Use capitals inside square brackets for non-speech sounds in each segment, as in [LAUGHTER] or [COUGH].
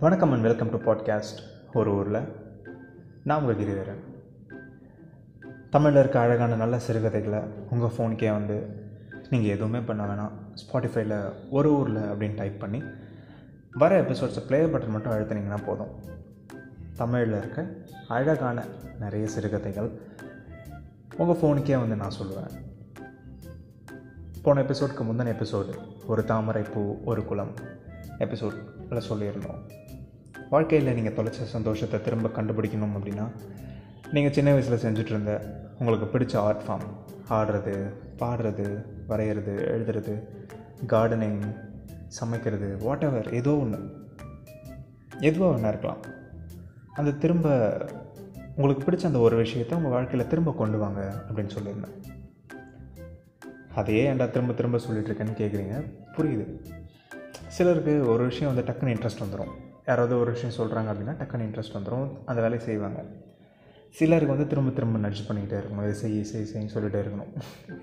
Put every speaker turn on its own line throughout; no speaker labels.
வணக்கம் and welcome to podcast ஒரு ஊரில். நான் உங்கள் கிரிவரன். தமிழில் இருக்க அழகான நல்ல சிறுகதைகளை உங்கள் ஃபோனுக்கே வந்து நீங்கள் எதுவுமே பண்ண வேணாம். ஸ்பாட்டிஃபைல ஒரு ஊரில் அப்படின்னு டைப் பண்ணி வர எபிசோட்ஸை ப்ளே பட்டன் மட்டும் அழுத்தினீங்கன்னா போதும். தமிழில் இருக்க அழகான நிறைய சிறுகதைகள் உங்கள் ஃபோனுக்கே வந்து நான் சொல்லுவேன். போன எபிசோடுக்கு முந்தின எபிசோடு ஒரு தாமரை பூ ஒரு குளம் எபிசோடில் சொல்லியிருந்தோம். வாழ்க்கையில் நீங்கள் தொலைச்ச சந்தோஷத்தை திரும்ப கண்டுபிடிக்கணும் அப்படின்னா நீங்கள் சின்ன வயசில் செஞ்சுட்ருந்த உங்களுக்கு பிடிச்ச ஆர்ட் ஃபார்ம் ஆடுறது பாடுறது வரைகிறது எழுதுறது கார்டனிங் சமைக்கிறது வாட் எவர் ஏதோ ஒன்று எதுவாக ஒன்றா இருக்கலாம். அந்த திரும்ப உங்களுக்கு பிடிச்ச அந்த ஒரு விஷயத்தை உங்கள் வாழ்க்கையில் திரும்ப கொண்டு வாங்க அப்படின்னு சொல்லியிருந்தேன். அதையே ஏன்டா திரும்ப திரும்ப சொல்லிகிட்ருக்கேன்னு கேட்குறீங்க புரியுது. சிலருக்கு ஒரு விஷயம் வந்து டக்குன்னு இன்ட்ரெஸ்ட் வந்துடும் யாராவது ஒரு விஷயம் சொல்கிறாங்க அப்படின்னா டக்குன்னு இன்ட்ரெஸ்ட் வந்துடும் அந்த வேலையை செய்வாங்க. சிலருக்கு வந்து திரும்ப திரும்ப நட்ஜ் பண்ணிக்கிட்டே இருக்கணும். இதை செய் செய் செய்ன்னு சொல்லிகிட்டே இருக்கணும்.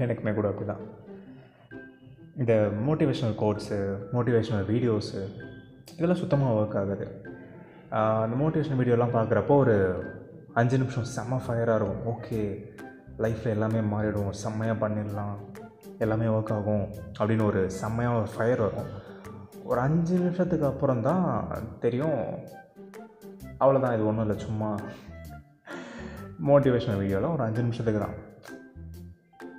எனக்குமே கூட அப்படி தான் இந்த மோட்டிவேஷ்னல் கோட்ஸு மோட்டிவேஷ்னல் வீடியோஸு இதெல்லாம் சுத்தமாக ஒர்க் ஆகுது. அந்த மோட்டிவேஷன் வீடியோலாம் பார்க்குறப்போ ஒரு அஞ்சு நிமிஷம் செம்ம ஃபயராக இருக்கும். ஓகே லைஃப்பில் எல்லாமே மாறிடும். செம்மையாக பண்ணிடலாம். எல்லாமே ஒர்க் ஆகும் அப்படின்னு ஒரு செம்மையாக ஒரு ஃபயர் வரும். ஒரு அஞ்சு நிமிஷத்துக்கு அப்புறம் தான் தெரியும். அவ்வளோதான் இது ஒன்றும் இல்லை சும்மா மோட்டிவேஷனல் வீடியோவில் ஒரு அஞ்சு நிமிஷத்துக்கு தான்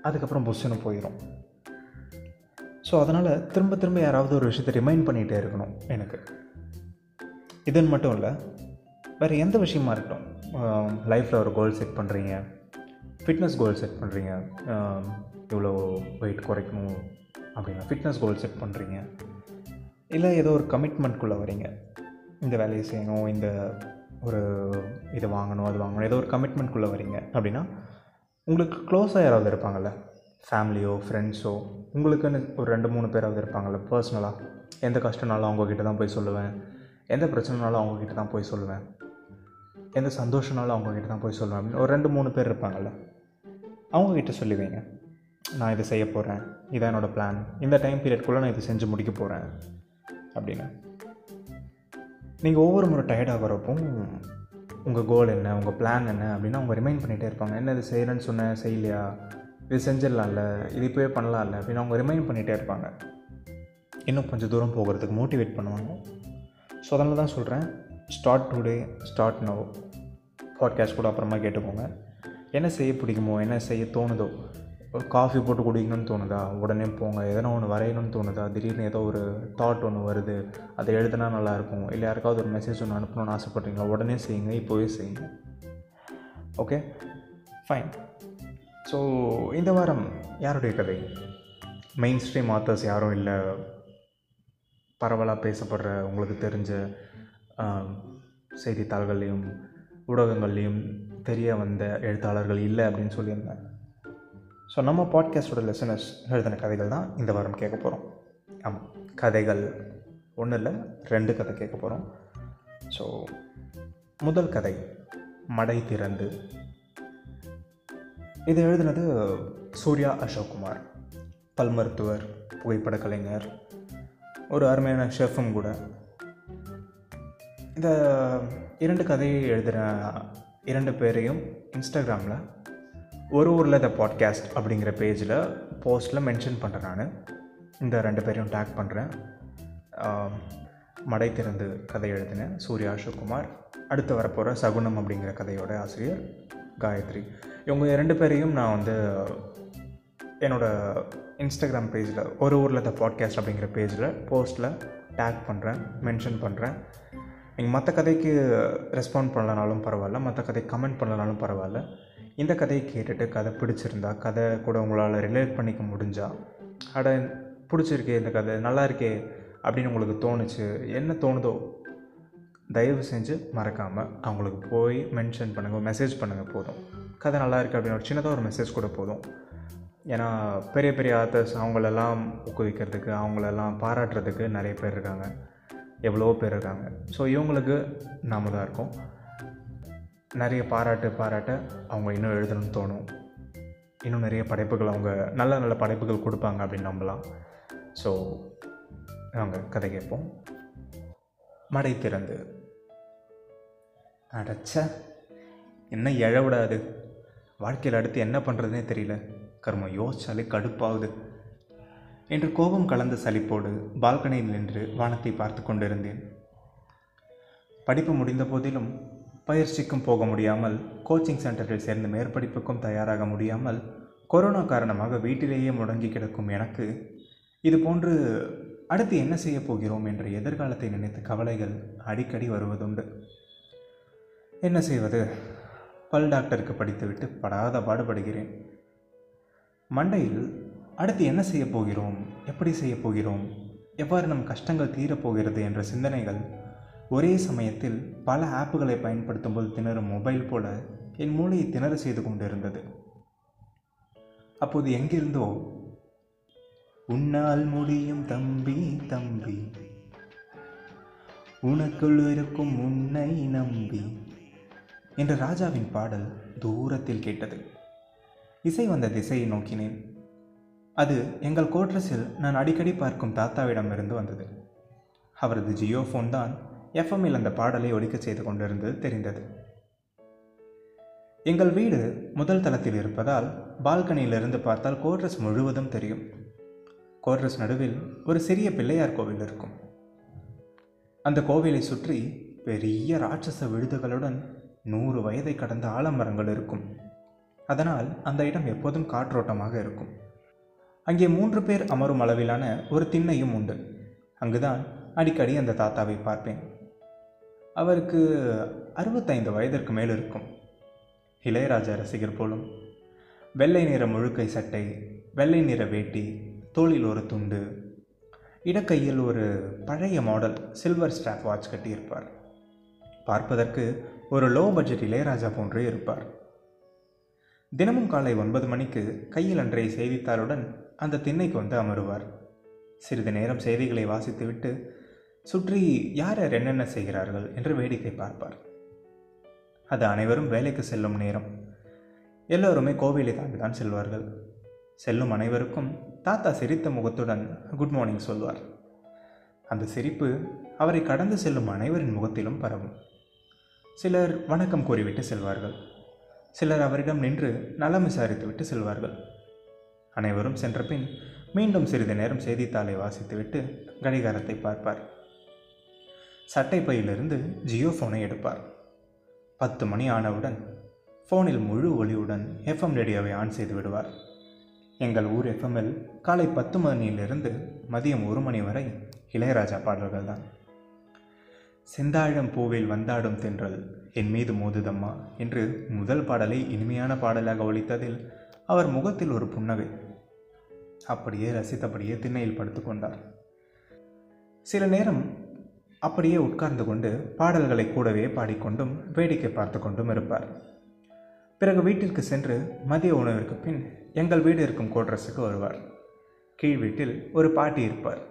அதுக்கப்புறம் புஷ்ஷுன்னு போயிடும் ஸோ அதனால் திரும்ப திரும்ப யாராவது ஒரு விஷயத்தை ரிமைண்ட் பண்ணிகிட்டே இருக்கணும் எனக்கு. இதுன்னு மட்டும் இல்லை வேறு எந்த விஷயமா இருக்கட்டும். லைஃப்பில் ஒரு கோல் செட் பண்ணுறீங்க ஃபிட்னஸ் கோல் செட் பண்ணுறீங்க இவ்வளோ வெயிட் குறைக்கணும் அப்படின்னா ஃபிட்னஸ் கோல் செட் பண்ணுறீங்க இல்லை ஏதோ ஒரு கமிட்மெண்ட்குள்ளே வரீங்க. இந்த வேலையை செய்யணும் இந்த ஒரு இது வாங்கணும் அது வாங்கணும் ஏதோ ஒரு கமிட்மெண்ட்குள்ளே வரீங்க அப்படின்னா உங்களுக்கு க்ளோஸாக யாராவது இருப்பாங்கள்ல ஃபேமிலியோ ஃப்ரெண்ட்ஸோ உங்களுக்குன்னு ஒரு ரெண்டு மூணு பேராவது இருப்பாங்கள்ல பர்சனலாக எந்த கஷ்டனாலும் அவங்கக்கிட்ட தான் போய் சொல்லுவேன். எந்த பிரச்சனைனாலும் அவங்கக்கிட்ட தான் போய் சொல்லுவேன். எந்த சந்தோஷனாலும் அவங்கக்கிட்ட தான் போய் சொல்லுவேன் அப்படின்னு ஒரு ரெண்டு மூணு பேர் இருப்பாங்கள்ல அவங்கக்கிட்ட சொல்லுவீங்க நான் இதை செய்ய போகிறேன் இதான் என்னோடய பிளான் இந்த டைம் பீரியட்குள்ளே நான் இதை செஞ்சு முடிக்க போகிறேன் அப்படின்னு. நீங்கள் ஒவ்வொரு முறை டயர்டாக வரப்போ உங்கள் கோல் என்ன உங்கள் பிளான் என்ன அப்படின்னு அவங்க ரிமைண்ட் பண்ணிகிட்டே இருப்பாங்க. என்ன இது செய்கிறேன்னு சொன்னேன் செய்யலையா? இது செஞ்சிடலாம்ல இது இப்போவே பண்ணலாம்ல அப்படின்னு அவங்க ரிமைண்ட் பண்ணிகிட்டே இருப்பாங்க. இன்னும் கொஞ்சம் தூரம் போகிறதுக்கு மோட்டிவேட் பண்ணுவாங்க. ஸோ அதனால தான் சொல்கிறேன் start today start now podcast கூட அப்புறமா கேட்டுக்கோங்க. என்ன செய்ய பிடிக்குமோ என்ன செய்ய தோணுதோ ஒரு காஃபி போட்டு குடிக்கணும்னு தோணுதா? உடனே போங்க. எதனா ஒன்று வரையணும்னு தோணுதா? திடீர்னு ஏதோ ஒரு தாட் ஒன்று வருது. அதை எழுதுனா நல்லாயிருக்கும். இல்லை யாருக்காவது ஒரு மெசேஜ் ஒன்று அனுப்பணும்னு ஆசைப்பட்றீங்களா? உடனே செய்யுங்க. இப்போவே செய்யுங்க. ஓகே ஃபைன் ஸோ இந்த வாரம் யாருடைய கதை? மெயின் ஸ்ட்ரீம் ஆத்தர்ஸ் யாரும் இல்லை. பரவலாக பேசப்படுற உங்களுக்கு தெரிஞ்ச செய்தித்தாள்கள்லேயும் ஊடகங்கள்லேயும் தெரிய வந்த எழுத்தாளர்கள் இல்லை அப்படின்னு சொல்லியிருந்தேன். ஸோ நம்ம பாட்காஸ்டோட லெசனர்ஸ் எழுதின கதைகள் தான் இந்த வாரம் கேட்க போகிறோம் ஆமாம் கதைகள் ஒன்றும் இல்லை ரெண்டு கதை கேட்க போகிறோம் ஸோ முதல் கதை மடை திறந்து. இது எழுதினது சூர்யா அசோக்குமார் பல் மருத்துவர் புகைப்பட கலைஞர் ஒரு அருமையான ஷெஃபும் கூட. இந்த இரண்டு கதையை எழுதுகிற இரண்டு பேரையும் இன்ஸ்டாகிராமில் ஒரு ஊரில் த பாட்காஸ்ட் அப்படிங்கிற பேஜில் போஸ்ட்டில் மென்ஷன் பண்ணுறேன் நான். இந்த ரெண்டு பேரையும் டேக் பண்ணுறேன் மடை திறந்து கதை எழுதினேன் சூர்யா அசோக்குமார் அடுத்து வரப்போகிற சகுனம் அப்படிங்கிற கதையோட ஆசிரியர் காயத்ரி. இவங்க இரண்டு பேரையும் நான் வந்து என்னோடய இன்ஸ்டாகிராம் பேஜில் ஒரு ஊரில் த பாட்காஸ்ட் அப்படிங்கிற பேஜில் போஸ்ட்டில் டேக் பண்ணுறேன் மென்ஷன் பண்ணுறேன் நீங்கள் மற்ற கதைக்கு ரெஸ்பாண்ட் பண்ணலனாலும் பரவாயில்ல மற்ற கதை கமெண்ட் பண்ணலனாலும் பரவாயில்ல. இந்த கதையை கேட்டுட்டு கதை பிடிச்சிருந்தா கதை கூட உங்களால் ரிலேட் பண்ணிக்க முடிஞ்சா? அட பிடிச்சிருக்கே இந்த கதை நல்லா இருக்கே அப்படின்னு உங்களுக்கு தோணுச்சு என்ன தோணுதோ தயவு செஞ்சு மறக்காமல் அவங்களுக்கு போய் மென்ஷன் பண்ணுங்கள் மெசேஜ் பண்ணுங்கள் போதும். கதை நல்லா இருக்குது அப்படின்னு ஒரு சின்னதாக ஒரு மெசேஜ் கூட போதும். ஏன்னா பெரிய பெரிய ஆத்தர்ஸ் அவங்களெல்லாம் ஊக்குவிக்கிறதுக்கு அவங்களெல்லாம் பாராட்டுறதுக்கு நிறைய பேர் இருக்காங்க எவ்வளோ பேர் இருக்காங்க. ஸோ இவங்களுக்கு நாம தான் இருக்கோம். நிறைய பாராட்டு பாராட்ட அவங்க இன்னும் எழுதணும்னு தோணும். இன்னும் நிறைய படைப்புகள் அவங்க நல்ல நல்ல படைப்புகள் கொடுப்பாங்க அப்படின்னு நம்பலாம். ஸோ நாங்கள் கதை கேட்போம். மடை திறந்து. அடைச்ச என்ன எழ விடாது வாழ்க்கையில் அடுத்து என்ன பண்ணுறதுனே தெரியல. கர்மம் யோசிச்சாலே கடுப்பாகுது. என்று கோபம் கலந்த சலிப்போடு பால்கனியில் நின்று வானத்தை பார்த்து கொண்டிருந்தேன். படிப்பு முடிந்த போதிலும் பயிற்சிக்கும் போக முடியாமல் கோச்சிங் சென்டரில் சேர்ந்து மேற்படிப்புக்கும் தயாராக முடியாமல் கொரோனா காரணமாக வீட்டிலேயே முடங்கி கிடக்கும் எனக்கு இது போன்று அடுத்து என்ன செய்ய போகிறோம் என்ற எதிர்காலத்தை நினைத்து கவலைகள் அடிக்கடி வருவதுண்டு. என்ன செய்வது? பல் டாக்டருக்கு படித்துவிட்டு படாத பாடுபடுகிறேன். மண்டையில் அடுத்து என்ன செய்ய போகிறோம்? எப்படி செய்ய போகிறோம்? எவ்வாறு நம் கஷ்டங்கள் தீரப்போகிறது என்ற சிந்தனைகள் ஒரே சமயத்தில் பல ஆப்புகளை பயன்படுத்தும் போது திணறும் மொபைல் போல என் மூளையை திணற செய்து கொண்டிருந்தது. அப்போது எங்கிருந்தோ உன்னால் முடியும் தம்பி தம்பி. உனக்குள் இருக்கும் உன்னை நம்பி. என்ற ராஜாவின் பாடல் தூரத்தில் கேட்டது. இசை வந்த திசையை நோக்கினேன். அது எங்கள் கோட்ரஸில் நான் அடிக்கடி பார்க்கும் தாத்தாவிடமிருந்து வந்தது. அவரது ஜியோ ஃபோன் தான் எஃப்எம்மில் அந்த பாடலை ஒலிக்கச் செய்து கொண்டிருந்தது தெரிந்தது. எங்கள் வீடு முதல் தளத்தில் இருப்பதால் பால்கனியிலிருந்து பார்த்தால் கோட்ரஸ் முழுவதும் தெரியும். கோட்ரஸ் நடுவில் ஒரு சிறிய பிள்ளையார் கோவில் இருக்கும். அந்த கோவிலை சுற்றி பெரிய ராட்சச விழுதுகளுடன் நூறு வயதை கடந்த ஆலமரங்கள் இருக்கும். அதனால் அந்த இடம் எப்போதும் காற்றோட்டமாக இருக்கும். அங்கே மூன்று பேர் அமரும் அளவிலான ஒரு திண்ணையும் உண்டு. அங்குதான் அடிக்கடி அந்த தாத்தாவை பார்ப்பேன். அவருக்கு அறுபத்தைந்து வயதிற்கு மேல் இருக்கும். இளையராஜா ரசிகர் போலும். வெள்ளை நிற முழுக்கை சட்டை வெள்ளை நிற வேட்டி தோளில் ஒரு துண்டு இடக்கையில் ஒரு பழைய மாடல் சில்வர் ஸ்ட்ராப் வாட்ச் கட்டியிருப்பார். பார்ப்பதற்கு ஒரு லோ பட்ஜெட் இளையராஜா போன்றே இருப்பார். தினமும் காலை ஒன்பது மணிக்கு கையில் அன்றைய செய்தித்தாளுடன் அந்த திண்ணைக்கு வந்து அமருவார். சிறிது நேரம் செய்திகளை வாசித்துவிட்டு சுற்றி யார் யார் என்னென்ன செய்கிறார்கள் என்று வேடிக்கை பார்ப்பார். அது அனைவரும் வேலைக்கு செல்லும் நேரம். எல்லோருமே கோவிலை தாண்டி தான் செல்வார்கள். செல்லும் அனைவருக்கும் தாத்தா சிரித்த முகத்துடன் குட் மார்னிங் சொல்வார். அந்த சிரிப்பு அவரை கடந்து செல்லும் அனைவரின் முகத்திலும் பரவும். சிலர் வணக்கம் கூறிவிட்டு செல்வார்கள். சிலர் அவரிடம் நின்று நலம் விசாரித்துவிட்டு செல்வார்கள். அனைவரும் சென்ற பின் மீண்டும் சிறிது நேரம் செய்தித்தாளை வாசித்துவிட்டு கடிகாரத்தை பார்ப்பார். சட்டை பையிலிருந்து ஜியோ ஃபோனை எடுப்பார். பத்து மணி ஆனவுடன் ஃபோனில் முழு ஒளியுடன் எஃப்எம் ரேடியோவை ஆன் செய்து விடுவார். எங்கள் ஊர் எஃப்எம்மில் காலை பத்து மணியிலிருந்து மதியம் ஒரு மணி வரை இளையராஜா பாடல்கள் தான் செந்தாழம் பூவில் வந்தாடும் தென்றல் என் மீது மோதுதம்மா என்று முதல் பாடலை இனிமையான பாடலாக ஒழித்ததில் அவர் முகத்தில் ஒரு புன்னகை. அப்படியே ரசித்தபடியே திண்ணையில் படுத்துக்கொண்டார் சில நேரம் அப்படியே உட்கார்ந்து கொண்டு பாடல்களை கூடவே பாடிக்கொண்டும் வேடிக்கை பார்த்து கொண்டும் இருப்பார். பிறகு வீட்டிற்கு சென்று மதிய உணவிற்கு பின் எங்கள் வீடு இருக்கும் கோட்ரஸுக்கு வருவார். கீழ் வீட்டில் ஒரு பாட்டி இருப்பார்.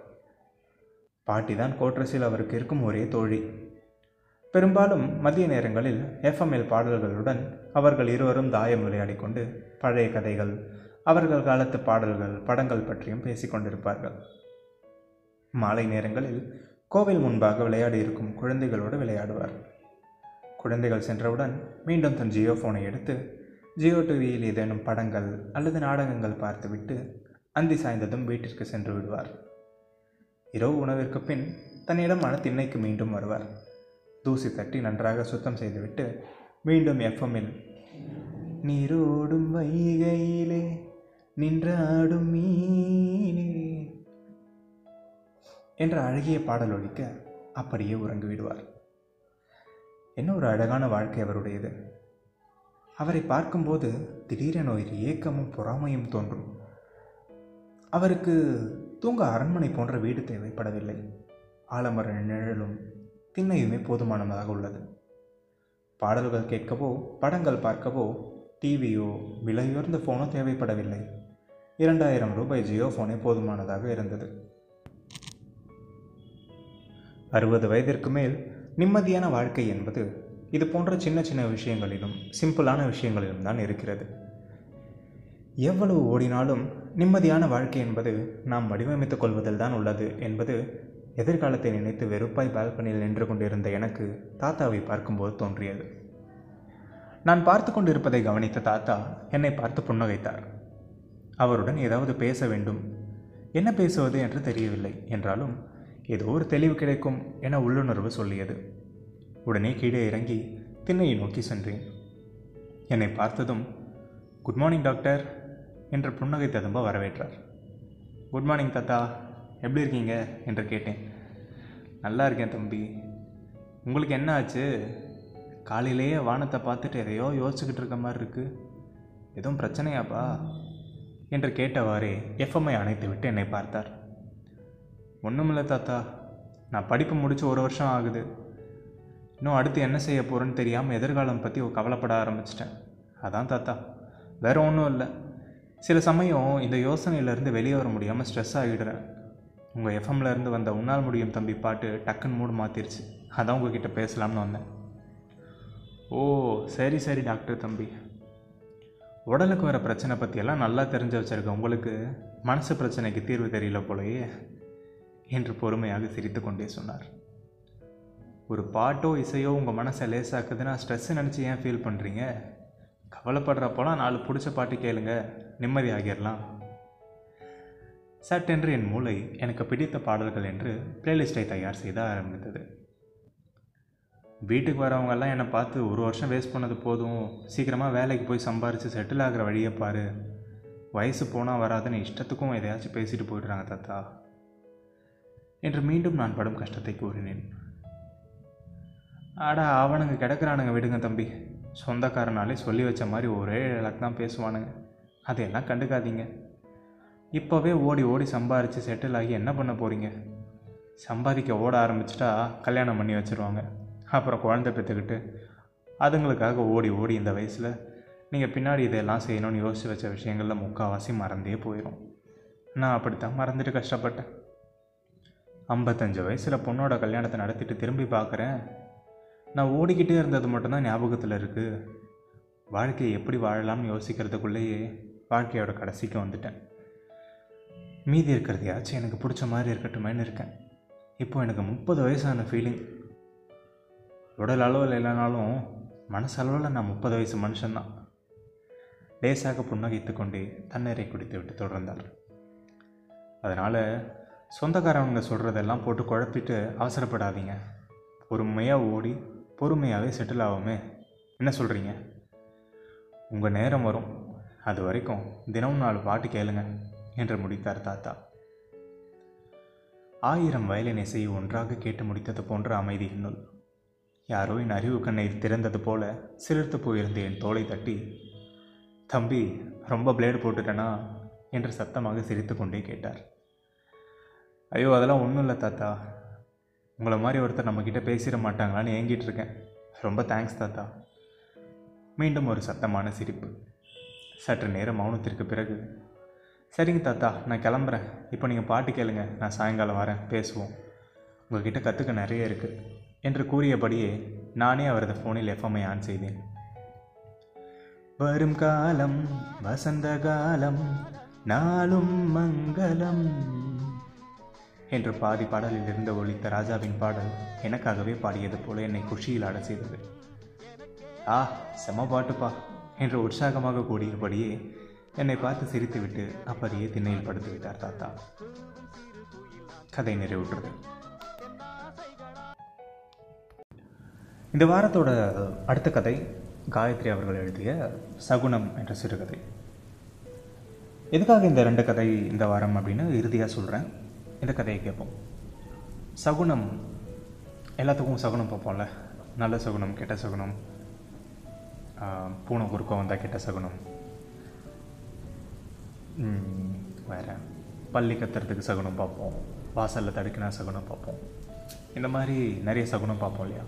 பாட்டி தான் கோட்ரஸில் அவருக்கு இருக்கும் ஒரே தோழி. பெரும்பாலும் மதிய நேரங்களில் எஃப்எம்எல் பாடல்களுடன் அவர்கள் இருவரும் தாயம் விளையாடி கொண்டு பழைய கதைகள் அவர்கள் காலத்து பாடல்கள் படங்கள் பற்றியும் பேசிக்கொண்டிருப்பார்கள். மாலை நேரங்களில் கோவில் முன்பாக விளையாடி இருக்கும் குழந்தைகளோடு விளையாடுவார். குழந்தைகள் சென்றவுடன் மீண்டும் தன் ஜியோ ஃபோனை எடுத்து ஜியோ டிவியில் ஏதேனும் படங்கள் அல்லது நாடகங்கள் பார்த்துவிட்டு அந்தி சாய்ந்ததும் வீட்டிற்கு சென்று விடுவார். இரவு உணவிற்கு பின் தன்னிடமான திண்ணைக்கு மீண்டும் வருவார். தூசி தட்டி நன்றாக சுத்தம் செய்துவிட்டு மீண்டும் எஃப்எம்மில் நீரோடும் வைகையிலே நின்றாடும் மீனே என்ற அழகிய பாடல் ஒழிக்க அப்படியே உறங்கி விடுவார் என்ன ஒரு அழகான வாழ்க்கை அவருடையது. அவரை பார்க்கும்போது திடீரென ஒரு ஏக்கமும் பொறாமையும் தோன்றும். அவருக்கு தூங்க அரண்மனை போன்ற வீடு தேவைப்படவில்லை. ஆலமர நிழலும் திண்ணையுமே போதுமானதாக உள்ளது. பாடல்கள் கேட்கவோ படங்கள் பார்க்கவோ டிவியோ விலையுயர்ந்த ஃபோனோ தேவைப்படவில்லை. இரண்டாயிரம் ரூபாய் ஜியோ ஃபோனே போதுமானதாக இருந்தது. அறுபது வயதிற்கு மேல் நிம்மதியான வாழ்க்கை என்பது இது போன்ற சின்ன சின்ன விஷயங்களிலும் சிம்பிளான விஷயங்களிலும் தான் இருக்கிறது. எவ்வளவு ஓடினாலும் நிம்மதியான வாழ்க்கை என்பது நாம் வடிவமைத்துக் கொள்வதில் தான் உள்ளது என்பது எதிர்காலத்தை நினைத்து வெறுப்பாய் பால்கனியில் நின்று கொண்டிருந்த எனக்கு தாத்தாவை பார்க்கும்போது தோன்றியது. நான் பார்த்து கொண்டிருப்பதை கவனித்த தாத்தா என்னை பார்த்து புன்னகைத்தார். அவருடன் ஏதாவது பேச வேண்டும் என்ன பேசுவது என்று தெரியவில்லை என்றாலும் ஏதோ ஒரு தெளிவு கிடைக்கும் என உள்ளுணர்வு சொல்லியது. உடனே கீழே இறங்கி திண்ணையை நோக்கி சென்றேன். என்னை பார்த்ததும் குட் மார்னிங் டாக்டர் என்று புன்னகை ததும்ப வரவேற்றார். குட் மார்னிங் தாத்தா. எப்படி இருக்கீங்க? என்று கேட்டேன். நல்லா இருக்கேன் தம்பி. உங்களுக்கு என்ன ஆச்சு? காலையிலேயே வானத்தை பார்த்துட்டு எதையோ யோசிச்சுக்கிட்டு இருக்க மாதிரி இருக்கு. எதுவும் பிரச்சனையாப்பா? என்று கேட்டவாறே எஃப்எம்ஐ அணைத்து விட்டு என்னை பார்த்தார். ஒன்றுமில்ல தாத்தா. நான் படிப்பு முடித்து ஒரு வருஷம் ஆகுது. இன்னும் அடுத்து என்ன செய்ய போகிறேன்னு தெரியாமல் எதிர்காலம் பற்றி கவலைப்பட ஆரம்பிச்சிட்டேன். அதான் தாத்தா. வேற ஒன்றும் இல்லை. சில சமயம் இந்த யோசனையிலேருந்து வெளியே வர முடியாமல் ஸ்ட்ரெஸ் ஆகிடுறேன். உங்கள் எஃப்எம்லேருந்து வந்த உன்னால் முடியும் தம்பி பாட்டு டக்குன்னு மூடு மாற்றிருச்சு அதான் உங்ககிட்ட பேசலாம்னு வந்தேன். ஓ சரி சரி டாக்டர் தம்பி. உடலுக்கு வர பிரச்சனை பற்றியெல்லாம் நல்லா தெரிஞ்சு வச்சுருக்கேன் உங்களுக்கு. மனசு பிரச்சனைக்கு தீர்வு தெரியல போலயே. என்று பொறுமையாக சிரித்து கொண்டே சொன்னார். ஒரு பாட்டோ இசையோ உங்கள் மனசை லேசாக்குதுன்னா ஸ்ட்ரெஸ் நினச்சி ஏன் ஃபீல் பண்ணுறீங்க கவலைப்படுறப்போலாம் நாலு பிடிச்ச பாட்டு கேளுங்க நிம்மதி ஆகிடலாம் சட்டென்று என் மூளை எனக்கு பிடித்த பாடல்கள் என்று பிளேலிஸ்ட்டை தயார் செய்த ஆரம்பித்தது. வீட்டுக்கு வரவங்கெல்லாம் என்னை பார்த்து ஒரு வருஷம் வேஸ்ட் பண்ணது போதும் சீக்கிரமாக வேலைக்கு போய் சம்பாரித்து செட்டில் ஆகிற வழியை பாரு. வயசு போனால் வராதுன்னு இஷ்டத்துக்கும் எதையாச்சும் பேசிட்டு போயிடுறாங்க தாத்தா. என்று மீண்டும் நான் படும் கஷ்டத்தை கூறினேன். ஆடா அவனுங்க கிடக்கிறானுங்க விடுங்க தம்பி. சொந்தக்காரனாலே சொல்லி வச்ச மாதிரி ஒரே இலக்கு தான் பேசுவானுங்க. அதையெல்லாம் கண்டுக்காதீங்க. இப்போவே ஓடி ஓடி சம்பாரித்து செட்டில் ஆகி என்ன பண்ண போகிறீங்க சம்பாதிக்க ஓட ஆரம்பிச்சிட்டா கல்யாணம் பண்ணி வச்சுருவாங்க. அப்புறம் குழந்தை பெற்றுக்கிட்டு அதுங்களுக்காக ஓடி ஓடி இந்த வயசில் நீங்கள் பின்னாடி இதெல்லாம் செய்யணும்னு யோசித்து வச்ச விஷயங்களில் முக்கால்வாசி மறந்தே போயிடும் நான் அப்படித்தான் மறந்துட்டு கஷ்டப்பட்டேன். ஐம்பத்தஞ்சு வயசில் பொண்ணோட கல்யாணத்தை நடத்திட்டு திரும்பி பார்க்குறேன் நான் ஓடிக்கிட்டே இருந்தது மட்டும்தான் ஞாபகத்தில் இருக்குது வாழ்க்கையை எப்படி வாழலாம்னு யோசிக்கிறதுக்குள்ளேயே வாழ்க்கையோட கடைசிக்கு வந்துட்டேன். மீதி இருக்கிறதையாச்சும் எனக்கு பிடிச்ச மாதிரி இருக்கட்டுமேன்னு இருக்கேன். இப்போ எனக்கு முப்பது வயசான ஃபீலிங் உடல் அளவில் இல்லைனாலும் மனசளவில் நான் முப்பது வயசு மனுஷன்தான். லேசாக புன்னகைத்து கொண்டே தண்ணீரை குடித்து விட்டு தொடர்ந்தார் அதனால் சொந்தக்காரவங்க சொல்கிறதெல்லாம் போட்டு குழப்பிட்டு அவசரப்படாதீங்க. பொறுமையாக ஓடி பொறுமையாகவே செட்டில் ஆகுமே என்ன சொல்கிறீங்க உங்கள் நேரம் வரும். அது வரைக்கும் தினமும் நாலு பாட்டு கேளுங்க என்று முடித்தார் தாத்தா. ஆயிரம் வயலின் இசையை ஒன்றாக கேட்டு முடித்தது போன்ற அமைதி நூல் யாரோ என் அறிவு கண்ணை திறந்தது போல சிலிர்த்து போயிருந்த என் தோலை தட்டி தம்பி ரொம்ப பிளேடு போட்டுட்டேனா? என்று சத்தமாக சிரித்து கொண்டே கேட்டார். ஐயோ அதெல்லாம் ஒன்றும் இல்லை தாத்தா. உங்களை மாதிரி ஒருத்தர் நம்மக்கிட்ட பேசிட மாட்டாங்களான்னு ஏங்கிட்டு இருக்கேன். ரொம்ப தேங்க்ஸ் தாத்தா. மீண்டும் ஒரு சத்தமான சிரிப்பு. சற்று நேரம் மௌனத்திற்கு பிறகு சரிங்க தாத்தா நான் கிளம்புறேன். இப்போ நீங்கள் பாட்டு கேளுங்க. நான் சாயங்காலம் வரேன். பேசுவோம். உங்ககிட்ட கற்றுக்க நிறைய இருக்குது என்று கூறியபடியே நானே அவரது ஃபோனில் எஃப்எம்ஐ ஆன் செய்தேன். வரும் காலம் வசந்த காலம் நாளும் மங்களம் என்று பாதி பாடலில் இருந்து ஒழித்த ராஜாவின் பாடல் எனக்காகவே பாடியது போல என்னை குஷியில் ஆட செய்தது. ஆ செம பாட்டுப்பா என்று உற்சாகமாக கூடியபடியே என்னை பார்த்து சிரித்துவிட்டு அப்படியே திண்ணையில் படுத்துவிட்டார் தாத்தா. கதை நிறைவுற்றது. இந்த வாரத்தோட அடுத்த கதை காயத்ரி அவர்கள் எழுதிய சகுனம் என்ற சிறுகதை. எதுக்காக இந்த ரெண்டு கதை இந்த வாரம் அப்படின்னு இறுதியாக சொல்கிறேன் இந்த கதையை கேட்போம். சகுனம். எல்லாத்துக்கும் சகுனம் பார்ப்போம்ல. நல்ல சகுனம் கெட்ட சகுனம். பூனை குறுக்கம் வந்தால் கெட்ட சகுனம். வேறு. பள்ளி கத்துறதுக்கு சகுனம் பார்ப்போம். வாசலில் தடுக்கினா சகுனம் பார்ப்போம். இந்த மாதிரி நிறைய சகுனம் பார்ப்போம் இல்லையா?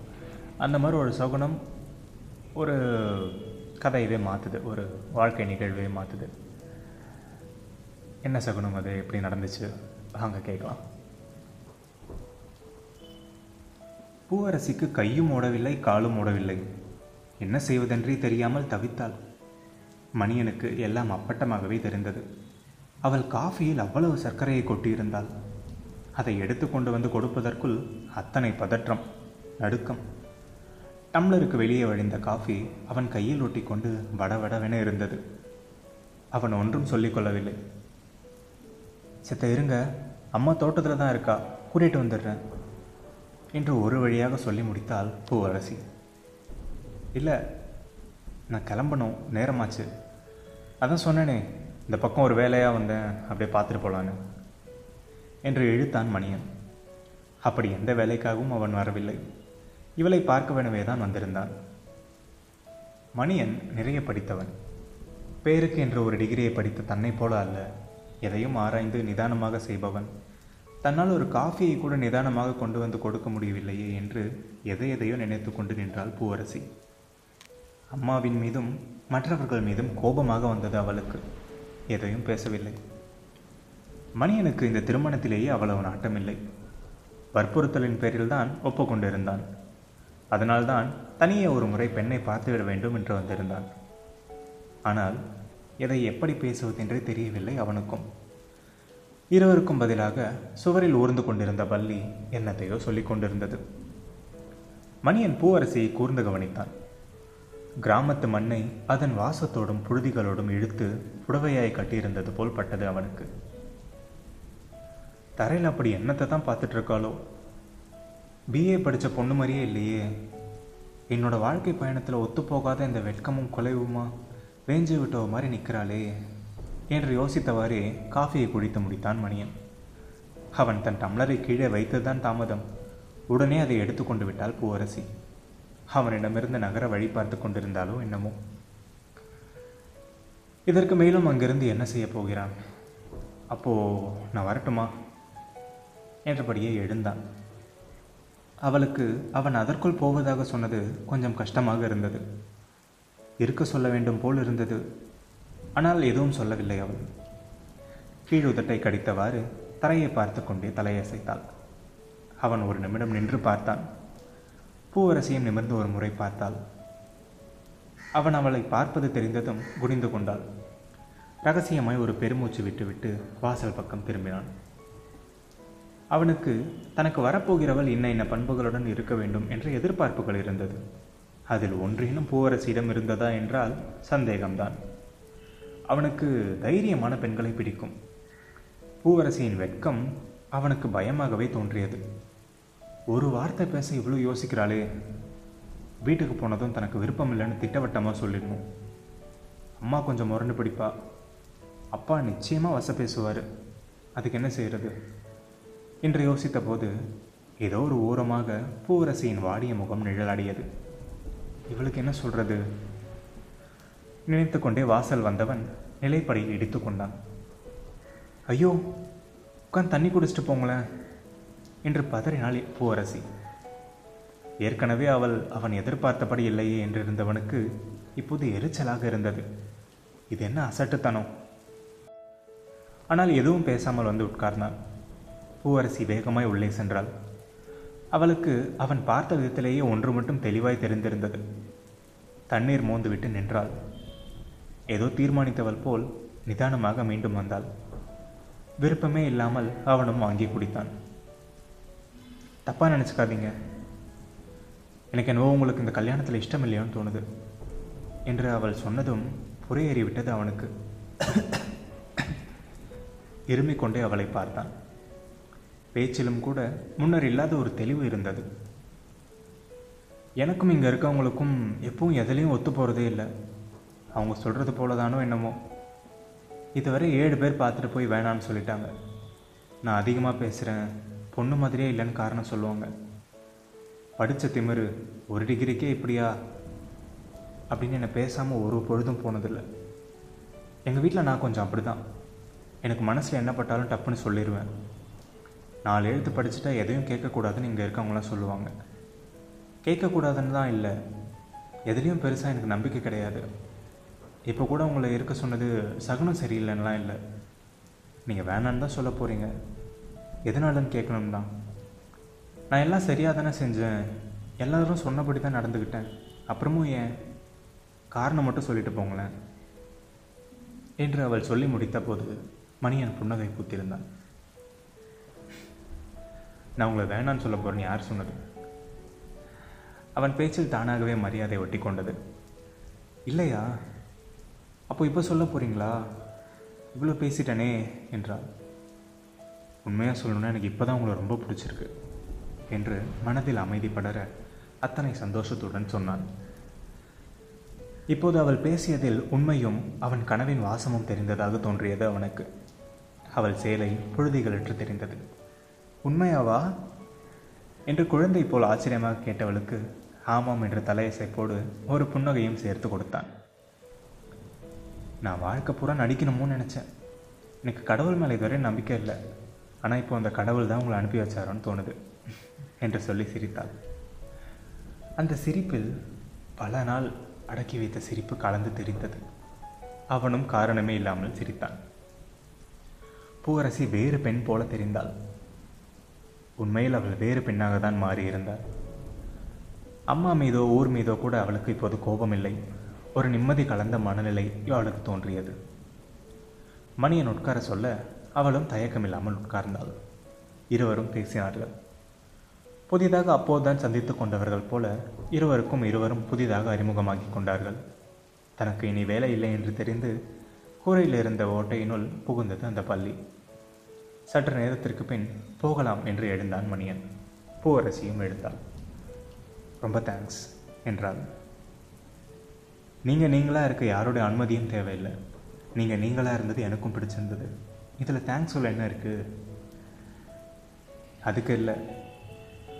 அந்த மாதிரி ஒரு சகுனம் ஒரு கதையவே மாற்றுது ஒரு வாழ்க்கை நிகழ்வே மாற்றுது என்ன சகுனம் அது? எப்படி நடந்துச்சு? வாங்க கேட்கலாம். பூவரசிக்கு கையும் ஓடவில்லை காலும் ஓடவில்லை. என்ன செய்வதென்றே தெரியாமல் தவித்தாள். மணியனுக்கு எல்லாம் அப்பட்டமாகவே தெரிந்தது. அவள் காஃபியில் அவ்வளவு சர்க்கரையை கொட்டியிருந்தாள். அதை எடுத்து கொண்டு வந்து கொடுப்பதற்குள் அத்தனை பதற்றம் நடுக்கம். டம்ளருக்கு வெளியே வழிந்த காஃபி அவன் கையில் ஒட்டி கொண்டு வடவடவென இருந்தது. அவன் ஒன்றும் சொல்லிக்கொள்ளவில்லை சித்த இருங்க. அம்மா தோட்டத்தில் தான் இருக்கா. கூட்டிகிட்டு வந்துடுறேன். என்று ஒரு வழியாக சொல்லி முடித்தாள் பூவரசி. இல்லை நான் கிளம்பணும். நேரமாச்சு. அதான் சொன்னேனே இந்த பக்கம் ஒரு வேலையாக வந்தேன். அப்படியே பார்த்துட்டு போகலான்னு என்று இழுத்தான் மணியன். அப்படி எந்த வேலைக்காகவும் அவன் வரவில்லை. இவளை பார்க்க வேணவே தான் வந்திருந்தான். மணியன் நிறைய படித்தவன். பேருக்கு என்ற ஒரு டிகிரியை படித்த தன்னை போல அல்ல. எதையும் ஆராய்ந்து நிதானமாக செய்பவன். தன்னால் ஒரு காஃபியை கூட நிதானமாக கொண்டு வந்து கொடுக்க முடியவில்லையே என்று எதை எதையோ நினைத்து கொண்டு நின்றாள் பூவரசி. அம்மாவின் மீதும் மற்றவர்கள் மீதும் கோபமாக வந்தது அவளுக்கு. எதையும் பேசவில்லை. மணியனுக்கு இந்த திருமணத்திலேயே அவ்வளவு நாட்டமில்லை. வற்புறுத்தலின் பேரில்தான் ஒப்புக்கொண்டிருந்தான். அதனால்தான் தனியே ஒரு முறை பெண்ணை பார்த்துவிட வேண்டும் என்று வந்திருந்தான். ஆனால் எதை எப்படி பேசுவதென்றே தெரியவில்லை அவனுக்கும். இருவருக்கும் பதிலாக சுவரில் ஊர்ந்து கொண்டிருந்த பள்ளி என்னத்தையோ சொல்லிக் கொண்டிருந்தது. மணியன் பூவரசியை கூர்ந்து கவனித்தான். கிராமத்து மண்ணை அதன் வாசத்தோடும் புழுதிகளோடும் இழுத்து புடவையாய் கட்டியிருந்தது போல் பட்டது அவனுக்கு. தரையில் அப்படி என்னத்தை தான் பார்த்துட்டு இருக்காளோ? பிஏ படித்த பொண்ணு மாதிரியே இல்லையே. என்னோட வாழ்க்கை பயணத்தில் ஒத்துப்போகாத இந்த வெட்கமும் குலைவுமா? வேஞ்சு விட்டவ மாதிரி நிற்கிறாளே என்று யோசித்தவாறே காஃபியை குடித்து முடித்தான் மணியன். அவன் தன் டம்ளரை கீழே வைத்ததுதான் தாமதம். உடனே அதை எடுத்துக்கொண்டு விட்டாள் பூவரசி. அவனிடமிருந்து நகர வழி பார்த்து கொண்டிருந்தாலோ என்னமோ. இதற்கு மேலும் அங்கிருந்து என்ன செய்ய போகிறான்? அப்போ நான் வரட்டுமா? என்றபடியே எழுந்தான். அவளுக்கு அவன் அதற்குள் போவதாக சொன்னது கொஞ்சம் கஷ்டமாக இருந்தது. இருக்க சொல்ல வேண்டும் போல் இருந்தது. ஆனால் எதுவும் சொல்லவில்லை அவள். கீழுதட்டை கடித்தவாறு தரையை பார்த்து கொண்டே தலையசைத்தாள். அவன் ஒரு நிமிடம் நின்று பார்த்தான். பூவரசியும் நிமிர்ந்து ஒரு முறை பார்த்தாள். அவன் அவளை பார்ப்பது தெரிந்ததும் குனிந்து கொண்டாள். ரகசியமாய் ஒரு பெருமூச்சு விட்டுவிட்டு வாசல் பக்கம் திரும்பினான். அவனுக்கு தனக்கு வரப்போகிறவள் இன்ன இன்ன பண்புகளுடன் இருக்க வேண்டும் என்ற எதிர்பார்ப்புகள் இருந்தது. அதில் ஒன்றேனும் பூவரசியிடம் இருந்ததா என்றால் சந்தேகம்தான். அவனுக்கு தைரியமான பெண்களை பிடிக்கும். பூவரசியின் வெட்கம் அவனுக்கு பயமாகவே தோன்றியது. ஒரு வார்த்தை பேச இவ்வளோ யோசிக்கிறாளே. வீட்டுக்கு போனதும் தனக்கு விருப்பம் இல்லைன்னு திட்டவட்டமாக சொல்லிடணும். அம்மா கொஞ்சம் முரண்டு பிடிப்பா. அப்பா நிச்சயமாக வச பேசுவார். அதுக்கு என்ன செய்கிறது என்று யோசித்த போது ஏதோ ஒரு ஓரமாக பூவரசியின் வாடிய முகம் நிழலாடியது. இவளுக்கு என்ன சொல்றது? நினைத்து கொண்டே வாசல் வந்தவன் நிலைப்படையில் இடித்து கொண்டான். ஐயோ உட்காந்து தண்ணி குடிச்சிட்டு போங்களேன் என்று பதறினாள் பூவரசி. ஏற்கனவே அவள் அவன் எதிர்பார்த்தபடி இல்லையே என்றிருந்தவனுக்கு இப்போது எரிச்சலாக இருந்தது. இது என்ன அசட்டுத்தனம்? ஆனால் எதுவும் பேசாமல் வந்து உட்கார்ந்தான். பூவரசி வேகமாய் உள்ளே சென்றாள். அவளுக்கு அவன் பார்த்த விதத்திலேயே ஒன்று மட்டும் தெளிவாய் தெரிந்திருந்தது. தண்ணீர் மோந்துவிட்டு நின்றாள். ஏதோ தீர்மானித்தவள் போல் நிதானமாக மீண்டும் வந்தாள். விருப்பமே இல்லாமல் அவனும் வாங்கி குடித்தான். தப்பாக நினச்சிக்காதீங்க. எனக்கு என்னவோ உங்களுக்கு இந்த கல்யாணத்தில் இஷ்டம் இல்லையோன்னு தோணுது என்று அவள் சொன்னதும் புறையேறிவிட்டது அவனுக்கு. [COUGHS] இருமிக் கொண்டே அவளை பார்த்தான். பேச்சிலும் கூட முன்னர் இல்லாத ஒரு தெளிவு இருந்தது. எனக்கும் இங்கே இருக்கவங்களுக்கும் எப்பவும் எதுலேயும் ஒத்து போகிறதே இல்லை. அவங்க சொல்கிறது போல தானோ என்னமோ. இதுவரை ஏழு பேர் பார்த்துட்டு போய் வேணான்னு சொல்லிட்டாங்க. நான் அதிகமாக பேசுகிறேன் பொண்ணு மாதிரியே இல்லைன்னு காரணம் சொல்லுவாங்க. படித்த திமிரு ஒரு டிகிரிக்கே இப்படியா? அப்படின்னு என்னை பேசாமல் ஒரு பொழுதும் போனதில்லை. எங்கள் வீட்டில் நான் கொஞ்சம் அப்படி தான் எனக்கு மனசில் என்ன பட்டாலும் டப்புன்னு சொல்லிடுவேன் நாலு எழுத்து படிச்சுட்டா எதையும் கேட்கக்கூடாதுன்னு இங்கே இருக்கவங்களாம் சொல்லுவாங்க. கேட்கக்கூடாதுன்னு தான் இல்லை. எதுலேயும் பெருசாக எனக்கு நம்பிக்கை கிடையாது. இப்போ கூட உங்களை இருக்க சொன்னது சகுனம் சரியில்லைன்னெலாம் இல்லை. நீங்கள் வேணான்னு தான் சொல்ல போகிறீங்க எதனாலன்னு கேட்கணும் தான். நான் எல்லாம் சரியாக தானே செஞ்சேன். எல்லோரும் சொன்னபடி தான் நடந்துக்கிட்டேன் அப்புறமும் ஏன்? காரணம் மட்டும் சொல்லிட்டு போங்களேன். என்று அவள் சொல்லி முடித்த போது மணியன் புன்னகை பூத்திருந்தான். நான் உங்களை வேணான்னு சொல்ல போகிறேன்னு யார் சொன்னது? அவன் பேச்சில் தானாகவே மரியாதை ஒட்டி கொண்டது. இல்லையா? அப்போ இப்போ சொல்ல போகிறீங்களா இவ்வளோ பேசிட்டனே என்றாள். உண்மையாக சொல்லணும்னா எனக்கு இப்போ தான் உங்களை ரொம்ப பிடிச்சிருக்கு என்று மனதில் அமைதி படர அத்தனை சந்தோஷத்துடன் சொன்னான். இப்போது அவள் பேசியதில் உண்மையும் அவன் கனவின் வாசமும் தெரிந்ததாக தோன்றியது அவனுக்கு. அவள் சேலை புழுதிகளற்று தெரிந்தது. உண்மையாவா? என்று குழந்தை போல் ஆச்சரியமாக கேட்டவளுக்கு ஆமாம் என்று தலையசைப்போடு ஒரு புன்னகையும் சேர்த்து கொடுத்தான். நான் வாழ்க்கை பூரா நடிக்கணுமோன்னு நினச்சேன். எனக்கு கடவுள் மேலே இதுவரை நம்பிக்கை இல்லை. ஆனால் இப்போ அந்த கடவுள் தான் உங்களை அனுப்பி வச்சாரோன்னு தோணுது என்று சொல்லி சிரித்தாள். அந்த சிரிப்பில் பல நாள் அடக்கி வைத்த சிரிப்பு கலந்து தெரிந்தது. அவனும் காரணமே இல்லாமல் சிரித்தான். பூவரசி வேறு பெண் போல தெரிந்தாள். உண்மையில் அவள் வேறு பெண்ணாக தான் மாறியிருந்தாள். அம்மா மீதோ ஊர் மீதோ கூட அவளுக்கு இப்போது கோபமில்லை. ஒரு நிம்மதி கலந்த மனநிலை அவளுக்கு தோன்றியது. மணியன் உட்கார சொல்ல அவளும் தயக்கமில்லாமல் உட்கார்ந்தாள். இருவரும் பேசினார்கள். புதிதாக அப்போதுதான் சந்தித்து கொண்டவர்கள் போல இருவருக்கும் இருவரும் புதிதாக அறிமுகமாகி கொண்டார்கள். தனக்கு இனி வேலை இல்லை என்று தெரிந்து கூரையில் இருந்த ஓட்டையினுள் புகுந்தது அந்த பள்ளி. சற்று நேரத்திற்கு பின் போகலாம் என்று எழுந்தான் மணியன். பூவரசியும் எழுந்தாள் ரொம்ப தேங்க்ஸ் என்றாள். நீங்கள் நீங்களாக இருக்க யாருடைய அனுமதியும் தேவையில்லை. நீங்கள் நீங்களாக இருந்தது எனக்கும் பிடிச்சிருந்தது. இதில் தேங்க்ஸ் சொல்ல என்ன இருக்குது அதுக்கு இல்லை.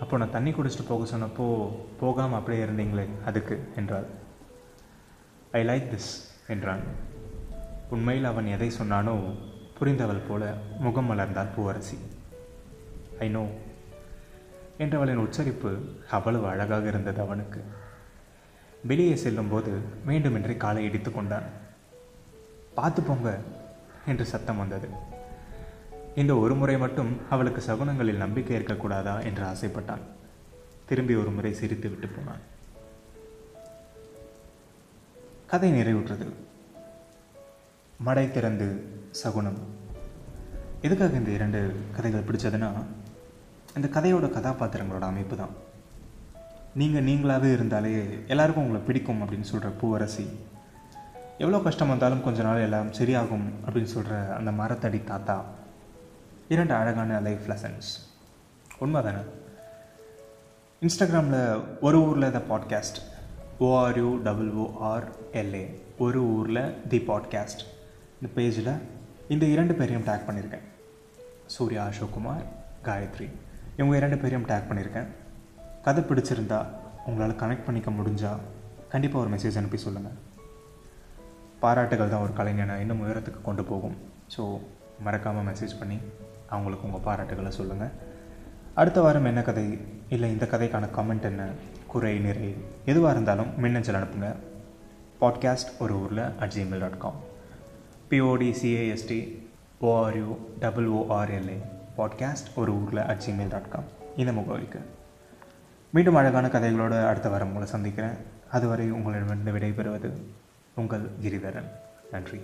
அப்போ நான் தண்ணி குடிச்சிட்டு போக சொன்னப்போ போகாமல் அப்படியே இருந்தீங்களே அதுக்கு என்றாள். ஐ லைக் திஸ் என்றான். உண்மையில் அவன் எதை சொன்னானோ புரிந்தவள் போல முகம் மலர்ந்தாள் பூவரசி. ஐ நோ என்றவளின் உச்சரிப்பு அவ்வளவு அழகாக இருந்தது அவனுக்கு. வெளியே செல்லும்போது வேண்டுமென்றே காலை இடித்து கொண்டான். பார்த்து போங்க என்று சத்தம் வந்தது. இந்த ஒரு முறை மட்டும் அவளுக்கு சகுனங்களில் நம்பிக்கை இருக்கக்கூடாதா? என்று ஆசைப்பட்டான். திரும்பி ஒரு முறை சிரித்து விட்டு போனான். கதை நிறைவுற்றது. மடை திறந்து சகுனம். எதுக்காக இந்த இரண்டு கதைகள் பிடிச்சதுன்னா இந்த கதையோட கதாபாத்திரங்களோட அமைப்பு தான். நீங்கள் நீங்களாகவே இருந்தாலே எல்லாருக்கும் உங்களை பிடிக்கும் அப்படின்னு சொல்கிற பூவரசி. எவ்வளோ கஷ்டம் வந்தாலும் கொஞ்ச நாள் எல்லாம் சரியாகும் அப்படின்னு சொல்கிற அந்த மரத்தடி தாத்தா. இரண்டு அழகான லைஃப் லெசன்ஸ் உண்மை தானே இன்ஸ்டாகிராமில் ஒரு ஊரில் the podcast O R U double O R L A ஒரு ஊரில் தி பாட்காஸ்ட் இந்த பேஜில் இந்த இரண்டு பேரையும் டேக் பண்ணியிருக்கேன் சூர்யா அசோக்குமார் காயத்ரி. இவங்க இரண்டு பேரையும் டேக் பண்ணியிருக்கேன் கதை பிடிச்சிருந்தா உங்களால் கனெக்ட் பண்ணிக்க முடிஞ்சால் கண்டிப்பாக ஒரு மெசேஜ் அனுப்பி சொல்லுங்கள் பாராட்டுகள் தான் ஒரு கலைஞனை இன்னும் உயரத்துக்கு கொண்டு போகும். ஸோ மறக்காமல் மெசேஜ் பண்ணி அவங்களுக்கு உங்கள் பாராட்டுகளை சொல்லுங்கள் அடுத்த வாரம் என்ன கதை? இல்லை இந்த கதைக்கான கமெண்ட் என்ன? குறை நிறை எதுவாக இருந்தாலும் மின்னஞ்சல் அனுப்புங்க. பாட்காஸ்ட் ஒரு ஊரில் at Gmail dot com P O D C A S T O R U double O R L A podcast ஒரு ஊரில் அட் ஜிமெயில் டாட் காம் இந்த முகவரிக்கு. மீண்டும் அழகான கதைகளோடு அடுத்த வாரம் உங்களை சந்திக்கிறேன். அதுவரை உங்களிடமிருந்து விடைபெறுவது உங்கள் கிரிதரன் நன்றி.